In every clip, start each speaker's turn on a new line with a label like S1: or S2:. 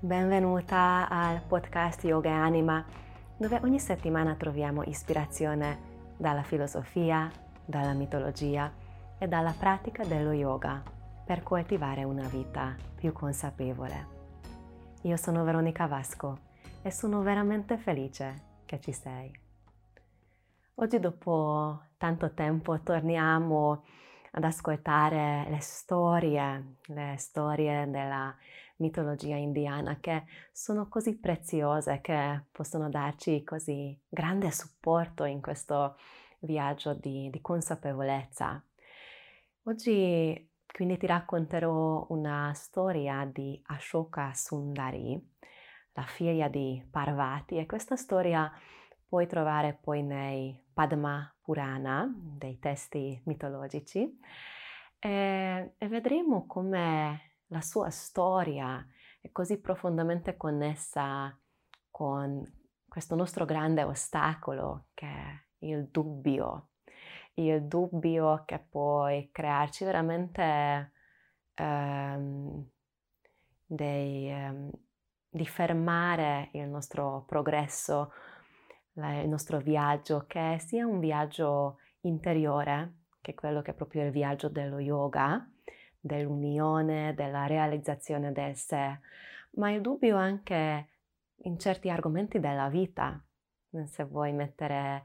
S1: Benvenuta al podcast Yoga e Anima, dove ogni settimana troviamo ispirazione dalla filosofia, dalla mitologia e dalla pratica dello yoga per coltivare una vita più consapevole. Io sono Veronica Vasco e sono veramente felice che ci sei. Oggi dopo tanto tempo torniamo ad ascoltare le storie, le storie della mitologia indiana che sono così preziose che possono darci così grande supporto in questo viaggio di, di consapevolezza. Oggi quindi ti racconterò una storia di Ashoka Sundari, la figlia di Parvati e questa storia puoi trovare poi nei Padma Purana, dei testi mitologici, e, e vedremo come la sua storia è così profondamente connessa con questo nostro grande ostacolo che è il dubbio, il dubbio che può crearci veramente ehm, dei, ehm, di fermare il nostro progresso, il nostro viaggio, che sia un viaggio interiore, che è quello che è proprio il viaggio dello yoga, dell'unione, della realizzazione del sé, ma il dubbio anche in certi argomenti della vita, se vuoi mettere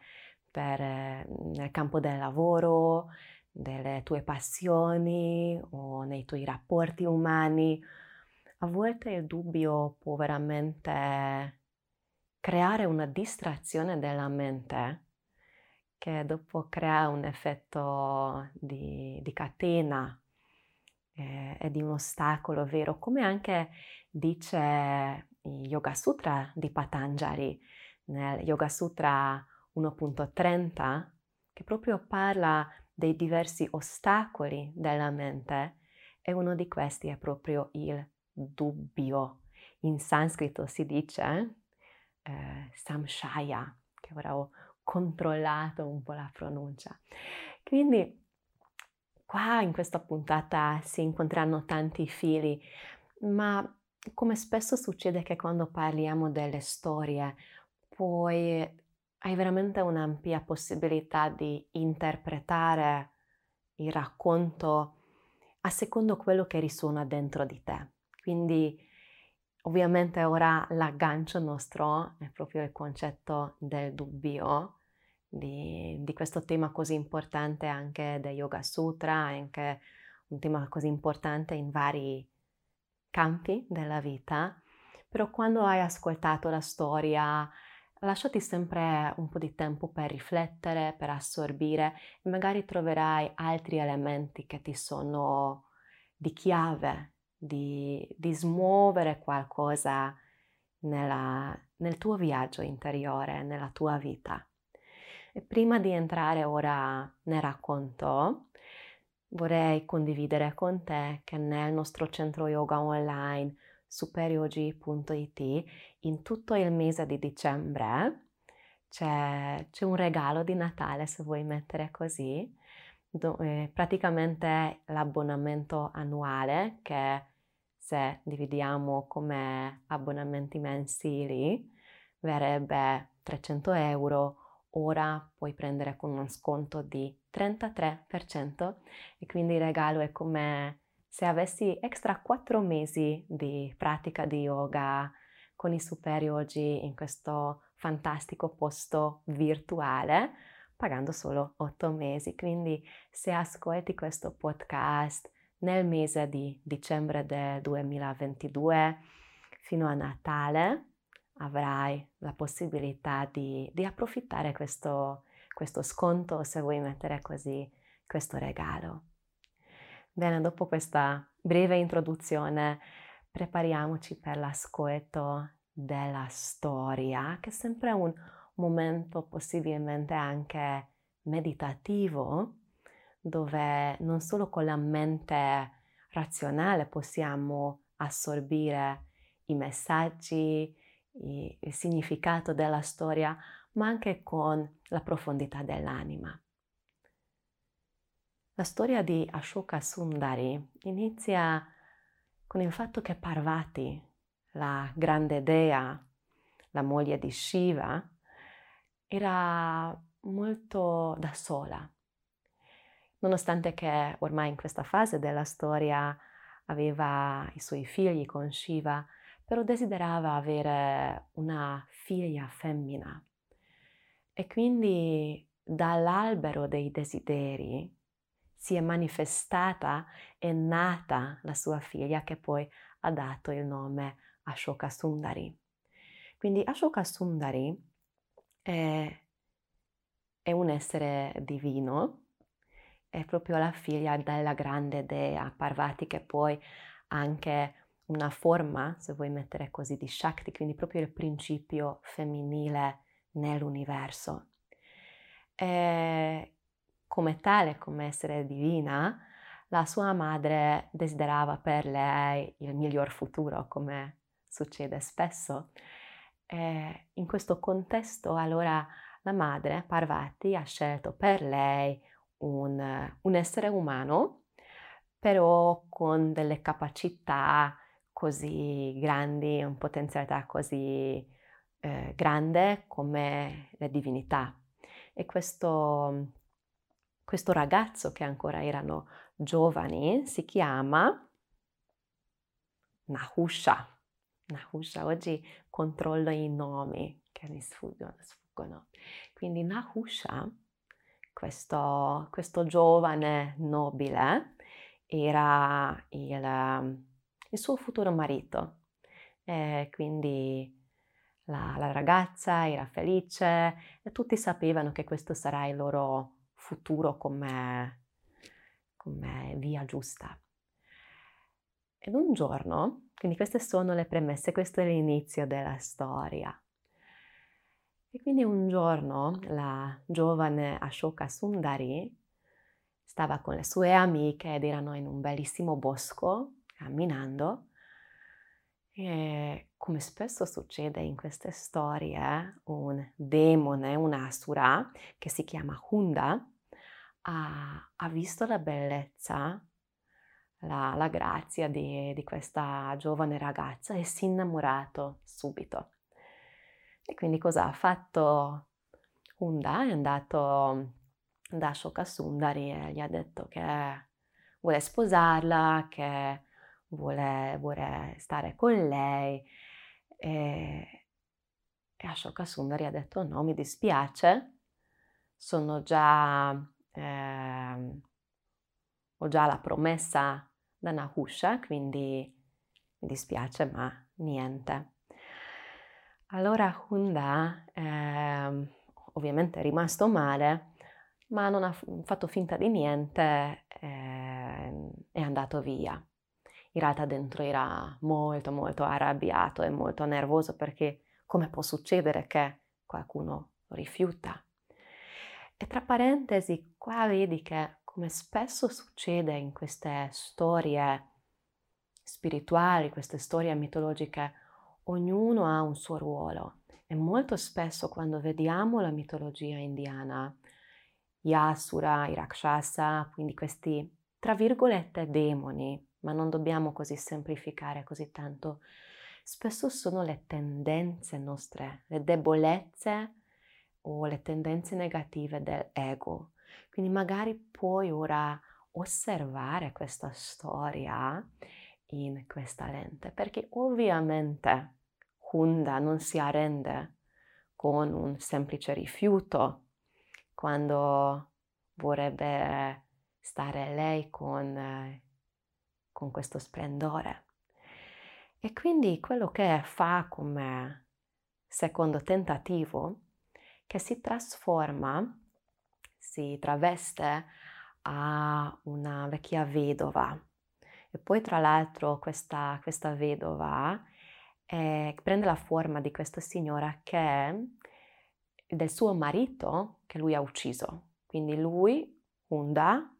S1: per, nel campo del lavoro, delle tue passioni o nei tuoi rapporti umani, a volte il dubbio può veramente creare una distrazione della mente che dopo crea un effetto di, di catena eh, è di un ostacolo vero, come anche dice il Yoga Sutra di Patanjali, nel Yoga Sutra 1.30, che proprio parla dei diversi ostacoli della mente e uno di questi è proprio il dubbio. In sanscrito si dice eh, samshaya, che ora ho controllato un po' la pronuncia. Quindi Qua in questa puntata si incontreranno tanti fili, ma come spesso succede che quando parliamo delle storie, poi hai veramente un'ampia possibilità di interpretare il racconto a secondo quello che risuona dentro di te. Quindi ovviamente ora l'aggancio nostro è proprio il concetto del dubbio di, di, questo tema così importante anche del Yoga Sutra, anche un tema così importante in vari campi della vita, però quando hai ascoltato la storia lasciati sempre un po' di tempo per riflettere, per assorbire e magari troverai altri elementi che ti sono di chiave, di, di smuovere qualcosa nella, nel tuo viaggio interiore, nella tua vita. E prima di entrare ora nel racconto, vorrei condividere con te che nel nostro centro yoga online superyogi.it in tutto il mese di dicembre c'è, c'è, un regalo di Natale, se vuoi mettere così, dove praticamente l'abbonamento annuale che se dividiamo come abbonamenti mensili verrebbe 300 euro ora puoi prendere con uno sconto di 33% e quindi il regalo è come se avessi extra 4 mesi di pratica di yoga con i superi oggi in questo fantastico posto virtuale pagando solo 8 mesi. Quindi se ascolti questo podcast nel mese di dicembre del 2022 fino a Natale, avrai la possibilità di, di approfittare questo, questo sconto se vuoi mettere così questo regalo. Bene, dopo questa breve introduzione prepariamoci per l'ascolto della storia, che è sempre un momento possibilmente anche meditativo, dove non solo con la mente razionale possiamo assorbire i messaggi, il significato della storia, ma anche con la profondità dell'anima. La storia di Ashoka Sundari inizia con il fatto che Parvati, la grande dea, la moglie di Shiva, era molto da sola. Nonostante che ormai in questa fase della storia aveva i suoi figli con Shiva, però desiderava avere una figlia femmina. E quindi dall'albero dei desideri si è manifestata e nata la sua figlia che poi ha dato il nome Ashoka Sundari. Quindi Ashoka Sundari è, è un essere divino, è proprio la figlia della grande dea Parvati che poi anche una forma, se vuoi mettere così, di Shakti, quindi proprio il principio femminile nell'universo. E come tale, come essere divina, la sua madre desiderava per lei il miglior futuro, come succede spesso. E in questo contesto, allora, la madre, Parvati, ha scelto per lei un, un essere umano, però con delle capacità così grandi, una potenzialità così eh, grande come le divinità. E questo, questo ragazzo, che ancora erano giovani, si chiama Nahusha. Nahusha, oggi controllo i nomi che mi sfuggono. sfuggono. Quindi Nahusha, questo, questo giovane nobile, era il, il suo futuro marito. E quindi la, la ragazza era felice e tutti sapevano che questo sarà il loro futuro come, come via giusta. Ed un giorno, quindi queste sono le premesse, questo è l'inizio della storia. E quindi un giorno la giovane Ashoka Sundari stava con le sue amiche ed erano in un bellissimo bosco camminando e come spesso succede in queste storie, un demone, un'asura che si chiama Hunda, ha, ha visto la bellezza, la, la grazia di, di questa giovane ragazza e si è innamorato subito. E quindi cosa ha fatto Hunda? È andato da Ashoka Sundari e gli ha detto che vuole sposarla, che vuole, vuole stare con lei e, e Ashoka Sundari ha detto no, mi dispiace, sono già, eh, ho già la promessa da Nahusha, quindi mi dispiace, ma niente. Allora Hunda eh, ovviamente è rimasto male, ma non ha fatto finta di niente, eh, è andato via in realtà dentro era molto molto arrabbiato e molto nervoso perché come può succedere che qualcuno rifiuta? E tra parentesi, qua vedi che come spesso succede in queste storie spirituali, queste storie mitologiche, ognuno ha un suo ruolo e molto spesso quando vediamo la mitologia indiana, gli asura, i rakshasa, quindi questi tra virgolette demoni, ma non dobbiamo così semplificare così tanto. Spesso sono le tendenze nostre, le debolezze o le tendenze negative dell'ego. Quindi magari puoi ora osservare questa storia in questa lente, perché ovviamente Hunda non si arrende con un semplice rifiuto quando vorrebbe stare lei con eh, con questo splendore. E quindi quello che fa come secondo tentativo, che si trasforma, si traveste a una vecchia vedova. E poi tra l'altro questa, questa vedova eh, prende la forma di questa signora che del suo marito che lui ha ucciso. Quindi lui, Hunda,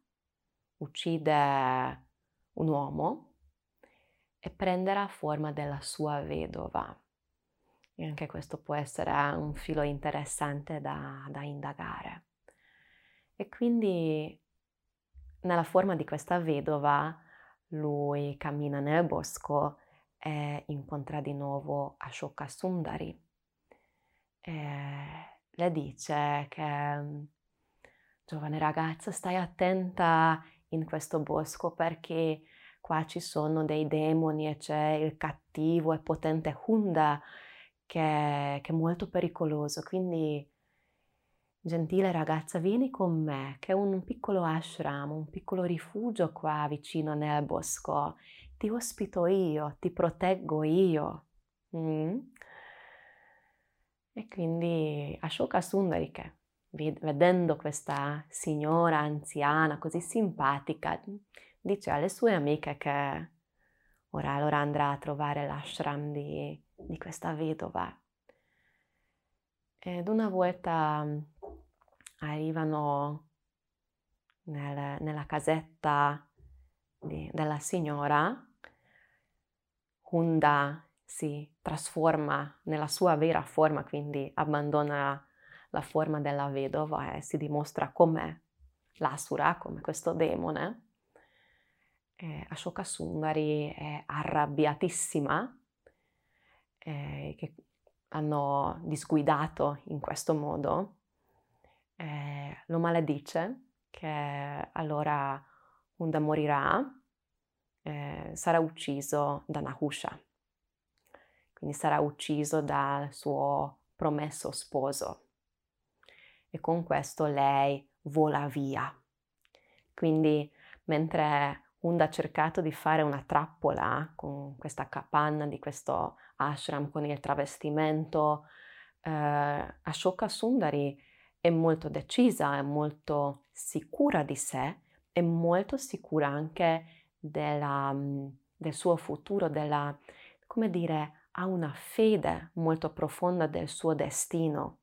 S1: uccide un uomo e prenderà forma della sua vedova. E anche questo può essere un filo interessante da, da indagare. E quindi nella forma di questa vedova lui cammina nel bosco e incontra di nuovo Ashoka Sundari. E le dice che giovane ragazza stai attenta in questo bosco perché qua ci sono dei demoni e c'è il cattivo e potente Hunda che, che è molto pericoloso. Quindi, gentile ragazza, vieni con me, che è un piccolo ashram, un piccolo rifugio qua vicino nel bosco. Ti ospito io, ti proteggo io. Mm? E quindi Ashoka Sundari, che vedendo questa signora anziana così simpatica, dice alle sue amiche che ora allora andrà a trovare l'ashram di, di questa vedova. Ed una volta arrivano nel, nella casetta di, della signora, Hunda si trasforma nella sua vera forma, quindi abbandona la forma della vedova e si dimostra come l'asura, come questo demone. Eh, Ashoka Sundari è arrabbiatissima, eh, che hanno disguidato in questo modo, eh, lo maledice che allora Unda morirà, eh, sarà ucciso da Nahusha, quindi sarà ucciso dal suo promesso sposo e con questo lei vola via. Quindi mentre Hunda ha cercato di fare una trappola con questa capanna di questo ashram con il travestimento. Eh, Ashoka Sundari è molto decisa, è molto sicura di sé, è molto sicura anche della, mm, del suo futuro, della, come dire, ha una fede molto profonda del suo destino.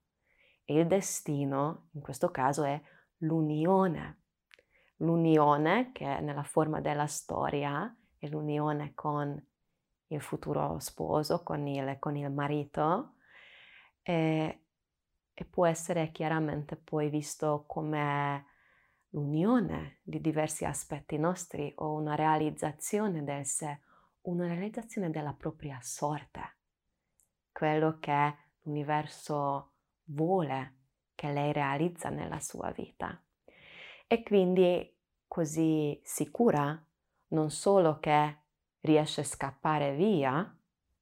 S1: E il destino, in questo caso, è l'unione. L'unione che è nella forma della storia è l'unione con il futuro sposo, con il, con il marito. E, e, può essere chiaramente poi visto come l'unione di diversi aspetti nostri o una realizzazione del sé, una realizzazione della propria sorte, quello che l'universo vuole che lei realizza nella sua vita e quindi così sicura non solo che riesce a scappare via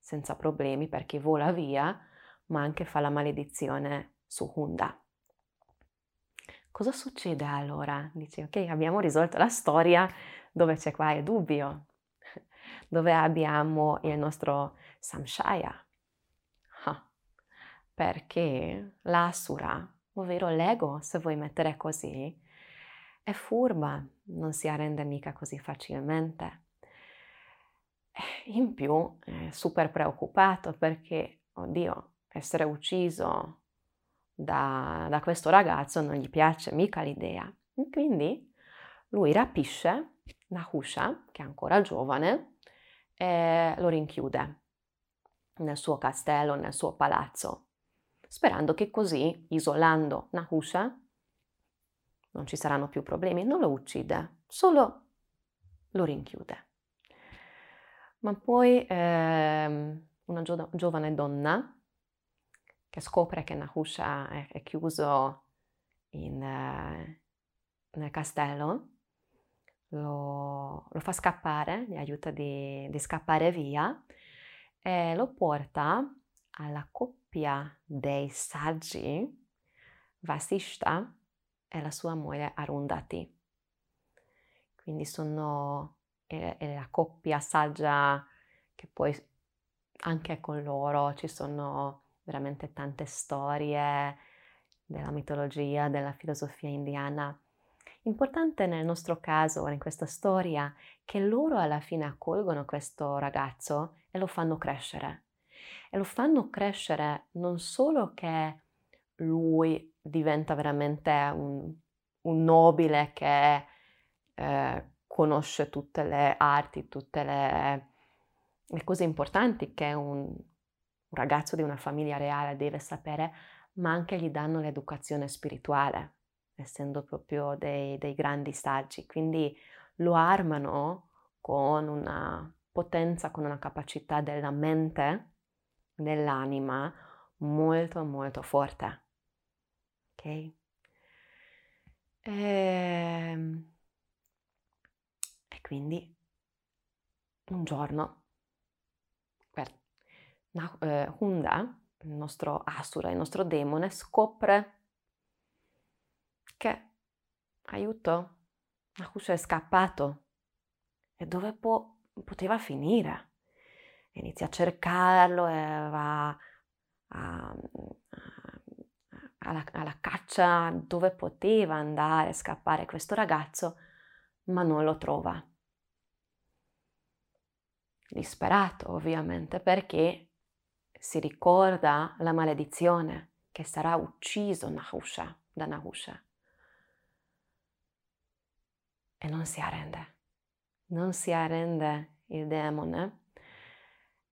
S1: senza problemi perché vola via, ma anche fa la maledizione su Hunda. Cosa succede allora? Dici, ok, abbiamo risolto la storia dove c'è qua il dubbio, dove abbiamo il nostro Samshaya. Perché l'Asura, ovvero l'ego, se vuoi mettere così, è furba, non si arrende mica così facilmente. In più è super preoccupato perché, oddio, essere ucciso da, da questo ragazzo non gli piace mica l'idea. Quindi lui rapisce Nahusha, che è ancora giovane, e lo rinchiude nel suo castello, nel suo palazzo, sperando che così, isolando Nahusha, non ci saranno più problemi, non lo uccide, solo lo rinchiude. Ma poi ehm, una gio- giovane donna che scopre che Nahusha è, è chiuso in, eh, nel castello, lo, lo, fa scappare, gli aiuta di, di scappare via e lo porta alla coppia dei saggi Vasishta e la sua moglie Arundhati. Quindi sono è, è la coppia saggia che poi anche con loro ci sono veramente tante storie della mitologia, della filosofia indiana. Importante nel nostro caso, in questa storia, che loro alla fine accolgono questo ragazzo e lo fanno crescere. E lo fanno crescere non solo che lui diventa veramente un, un nobile che eh, conosce tutte le arti, tutte le, le cose importanti che un, un ragazzo di una famiglia reale deve sapere, ma anche gli danno l'educazione spirituale, essendo proprio dei, dei grandi saggi. Quindi lo armano con una potenza, con una capacità della mente, dell'anima molto molto forte. Ok? E, ehm, e quindi un giorno eh, Hunda, il nostro Asura, il nostro demone, scopre che, aiuto, Nahusha è scappato e dove può, poteva finire? Inizia a cercarlo e va a, alla, alla caccia dove poteva andare, scappare questo ragazzo, ma non lo trova. Disperato ovviamente perché si ricorda la maledizione che sarà ucciso Nahusha, da Nahusha. E non si arrende, non si arrende il demone.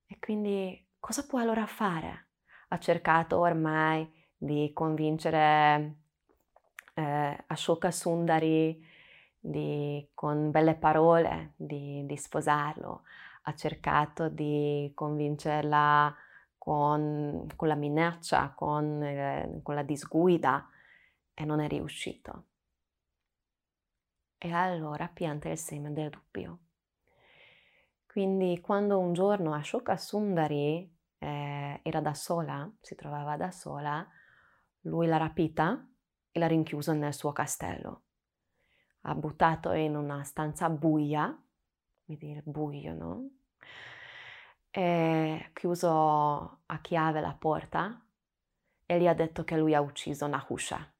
S1: E quindi cosa può allora fare? Ha cercato ormai di convincere eh, Ashoka Sundari di, con belle parole di, di, sposarlo, ha cercato di convincerla con, con la minaccia, con, eh, con la disguida e non è riuscito. E allora pianta il seme del dubbio. Quindi quando un giorno Ashoka Sundari eh, era da sola, si trovava da sola, lui l'ha rapita e l'ha rinchiusa nel suo castello. Ha buttato in una stanza buia, vuol dire buio, no? E chiuso a chiave la porta e gli ha detto che lui ha ucciso Nahusha.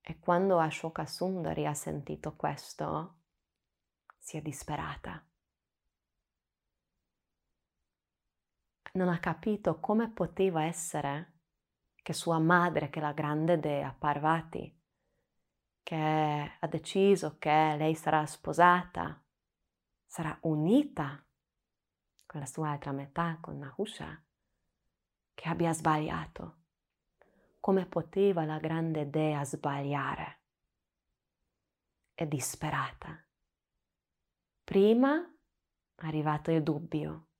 S1: E quando Ashoka Sundari ha sentito questo, si è disperata. non ha capito come poteva essere che sua madre, che è la grande dea Parvati, che ha deciso che lei sarà sposata, sarà unita con la sua altra metà, con Nahusha, che abbia sbagliato. Come poteva la grande dea sbagliare? È disperata. Prima è arrivato il dubbio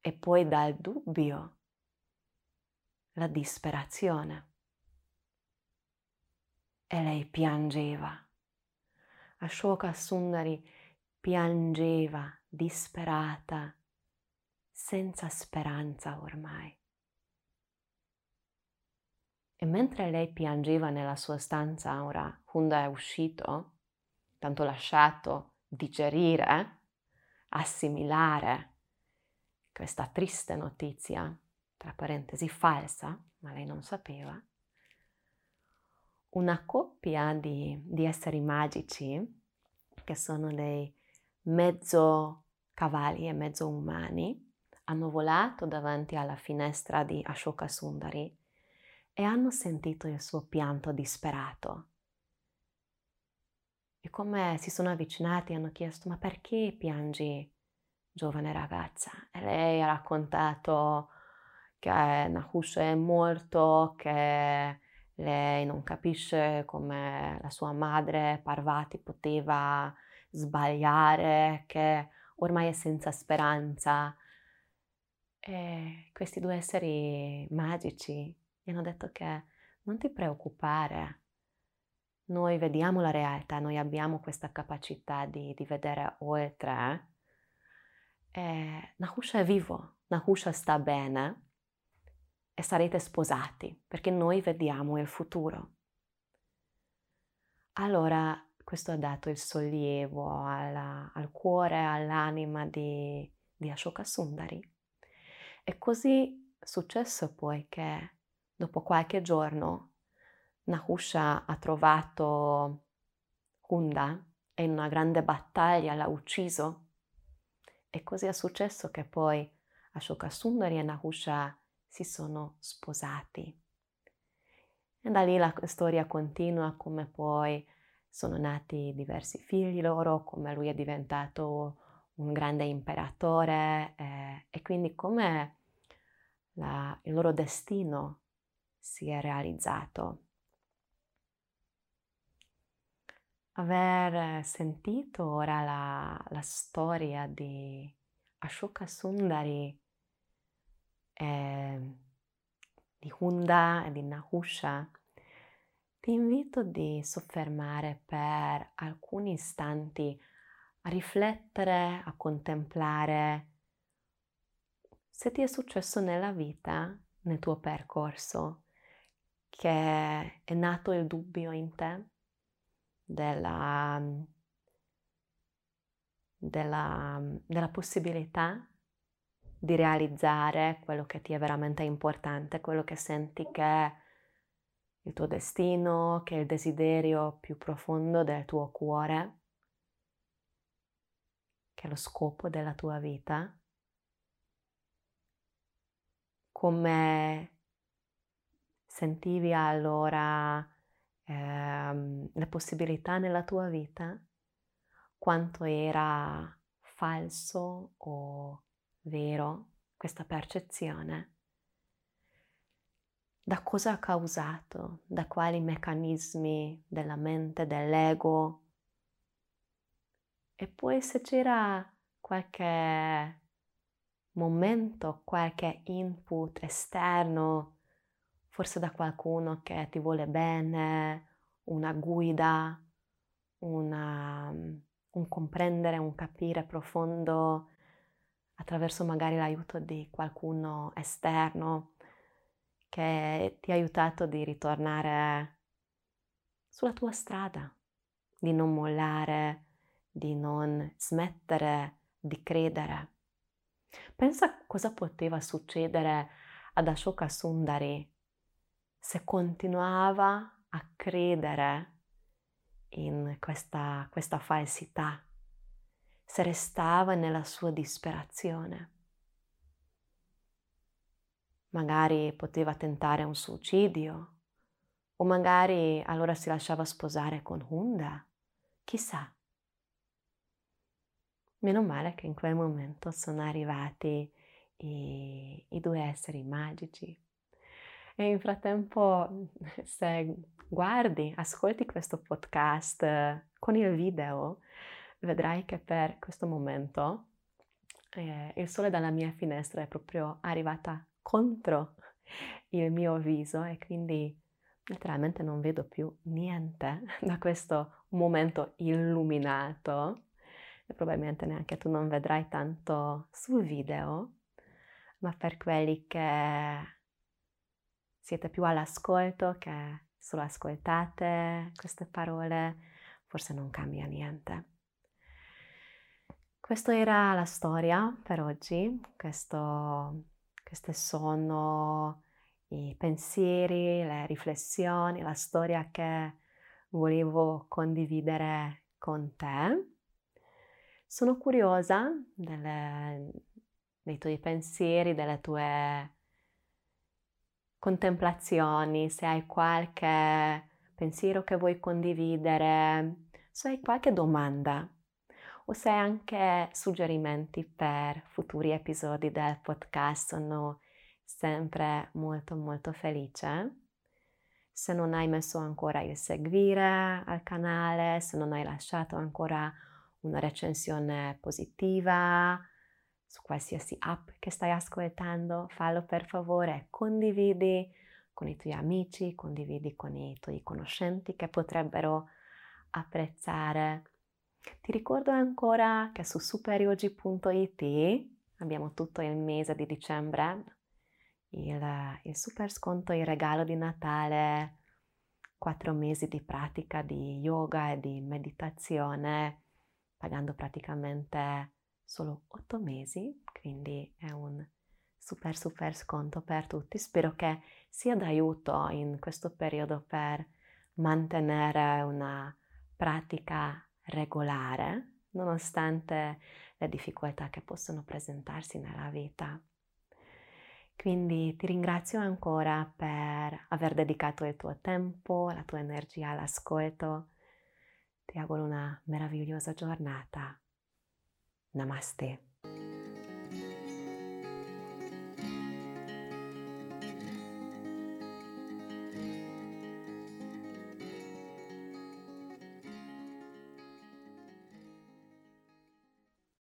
S1: e poi dal dubbio la disperazione. E lei piangeva. Ashoka Sundari piangeva disperata, senza speranza ormai. E mentre lei piangeva nella sua stanza, ora Hunda è uscito, tanto lasciato digerire, assimilare questa triste notizia, tra parentesi falsa, ma lei non sapeva, una coppia di, di esseri magici, che sono dei mezzo cavalli e mezzo umani, hanno volato davanti alla finestra di Ashoka Sundari e hanno sentito il suo pianto disperato. E come si sono avvicinati hanno chiesto ma perché piangi giovane ragazza e lei ha raccontato che Nahusha è morto, che lei non capisce come la sua madre Parvati poteva sbagliare, che ormai è senza speranza. E questi due esseri magici gli hanno detto che non ti preoccupare, noi vediamo la realtà, noi abbiamo questa capacità di, di vedere oltre eh, Nahusha è vivo, Nahusha sta bene e sarete sposati perché noi vediamo il futuro. Allora questo ha dato il sollievo alla, al cuore, all'anima di, di Ashoka Sundari. E così è successo poi che dopo qualche giorno Nahusha ha trovato Hunda e in una grande battaglia l'ha ucciso e così è successo che poi Ashoka Sundari e Nahusha si sono sposati. E da lì la storia continua come poi sono nati diversi figli loro, come lui è diventato un grande imperatore eh, e quindi come la, il loro destino si è realizzato. Aver sentito ora la, la storia di Ashoka Sundari, eh, di Hunda e di Nahusha, ti invito di soffermare per alcuni istanti a riflettere, a contemplare se ti è successo nella vita, nel tuo percorso, che è nato il dubbio in te della, della, della possibilità di realizzare quello che ti è veramente importante, quello che senti che è il tuo destino, che è il desiderio più profondo del tuo cuore, che è lo scopo della tua vita, come sentivi allora ehm, le possibilità nella tua vita, quanto era falso o vero questa percezione, da cosa ha causato, da quali meccanismi della mente, dell'ego, e poi se c'era qualche momento, qualche input esterno, forse da qualcuno che ti vuole bene, una guida, una, un comprendere, un capire profondo attraverso magari l'aiuto di qualcuno esterno che ti ha aiutato di ritornare sulla tua strada, di non mollare, di non smettere di credere. Pensa cosa poteva succedere ad Ashoka Sundari se continuava a credere in questa, questa falsità, se restava nella sua disperazione. Magari poteva tentare un suicidio, o magari allora si lasciava sposare con Hunda, chissà. Meno male che in quel momento sono arrivati i, i due esseri magici. E in frattempo, se guardi, ascolti questo podcast con il video, vedrai che per questo momento eh, il sole dalla mia finestra è proprio arrivata contro il mio viso e quindi letteralmente non vedo più niente da questo momento illuminato. E probabilmente neanche tu non vedrai tanto sul video, ma per quelli che siete più all'ascolto, che solo ascoltate queste parole, forse non cambia niente. Questa era la storia per oggi, Questo, queste sono i pensieri, le riflessioni, la storia che volevo condividere con te. Sono curiosa delle, dei tuoi pensieri, delle tue contemplazioni, se hai qualche pensiero che vuoi condividere, se hai qualche domanda o se hai anche suggerimenti per futuri episodi del podcast, sono sempre molto molto felice. Se non hai messo ancora il seguire al canale, se non hai lasciato ancora una recensione positiva su qualsiasi app che stai ascoltando, fallo per favore, condividi con i tuoi amici, condividi con i tuoi conoscenti che potrebbero apprezzare. Ti ricordo ancora che su superyogi.it abbiamo tutto il mese di dicembre, il, il super sconto, il regalo di Natale, quattro mesi di pratica di yoga e di meditazione pagando praticamente solo 8 mesi, quindi è un super super sconto per tutti. Spero che sia d'aiuto in questo periodo per mantenere una pratica regolare, nonostante le difficoltà che possono presentarsi nella vita. Quindi ti ringrazio ancora per aver dedicato il tuo tempo, la tua energia all'ascolto ti auguro una meravigliosa giornata. Namastê.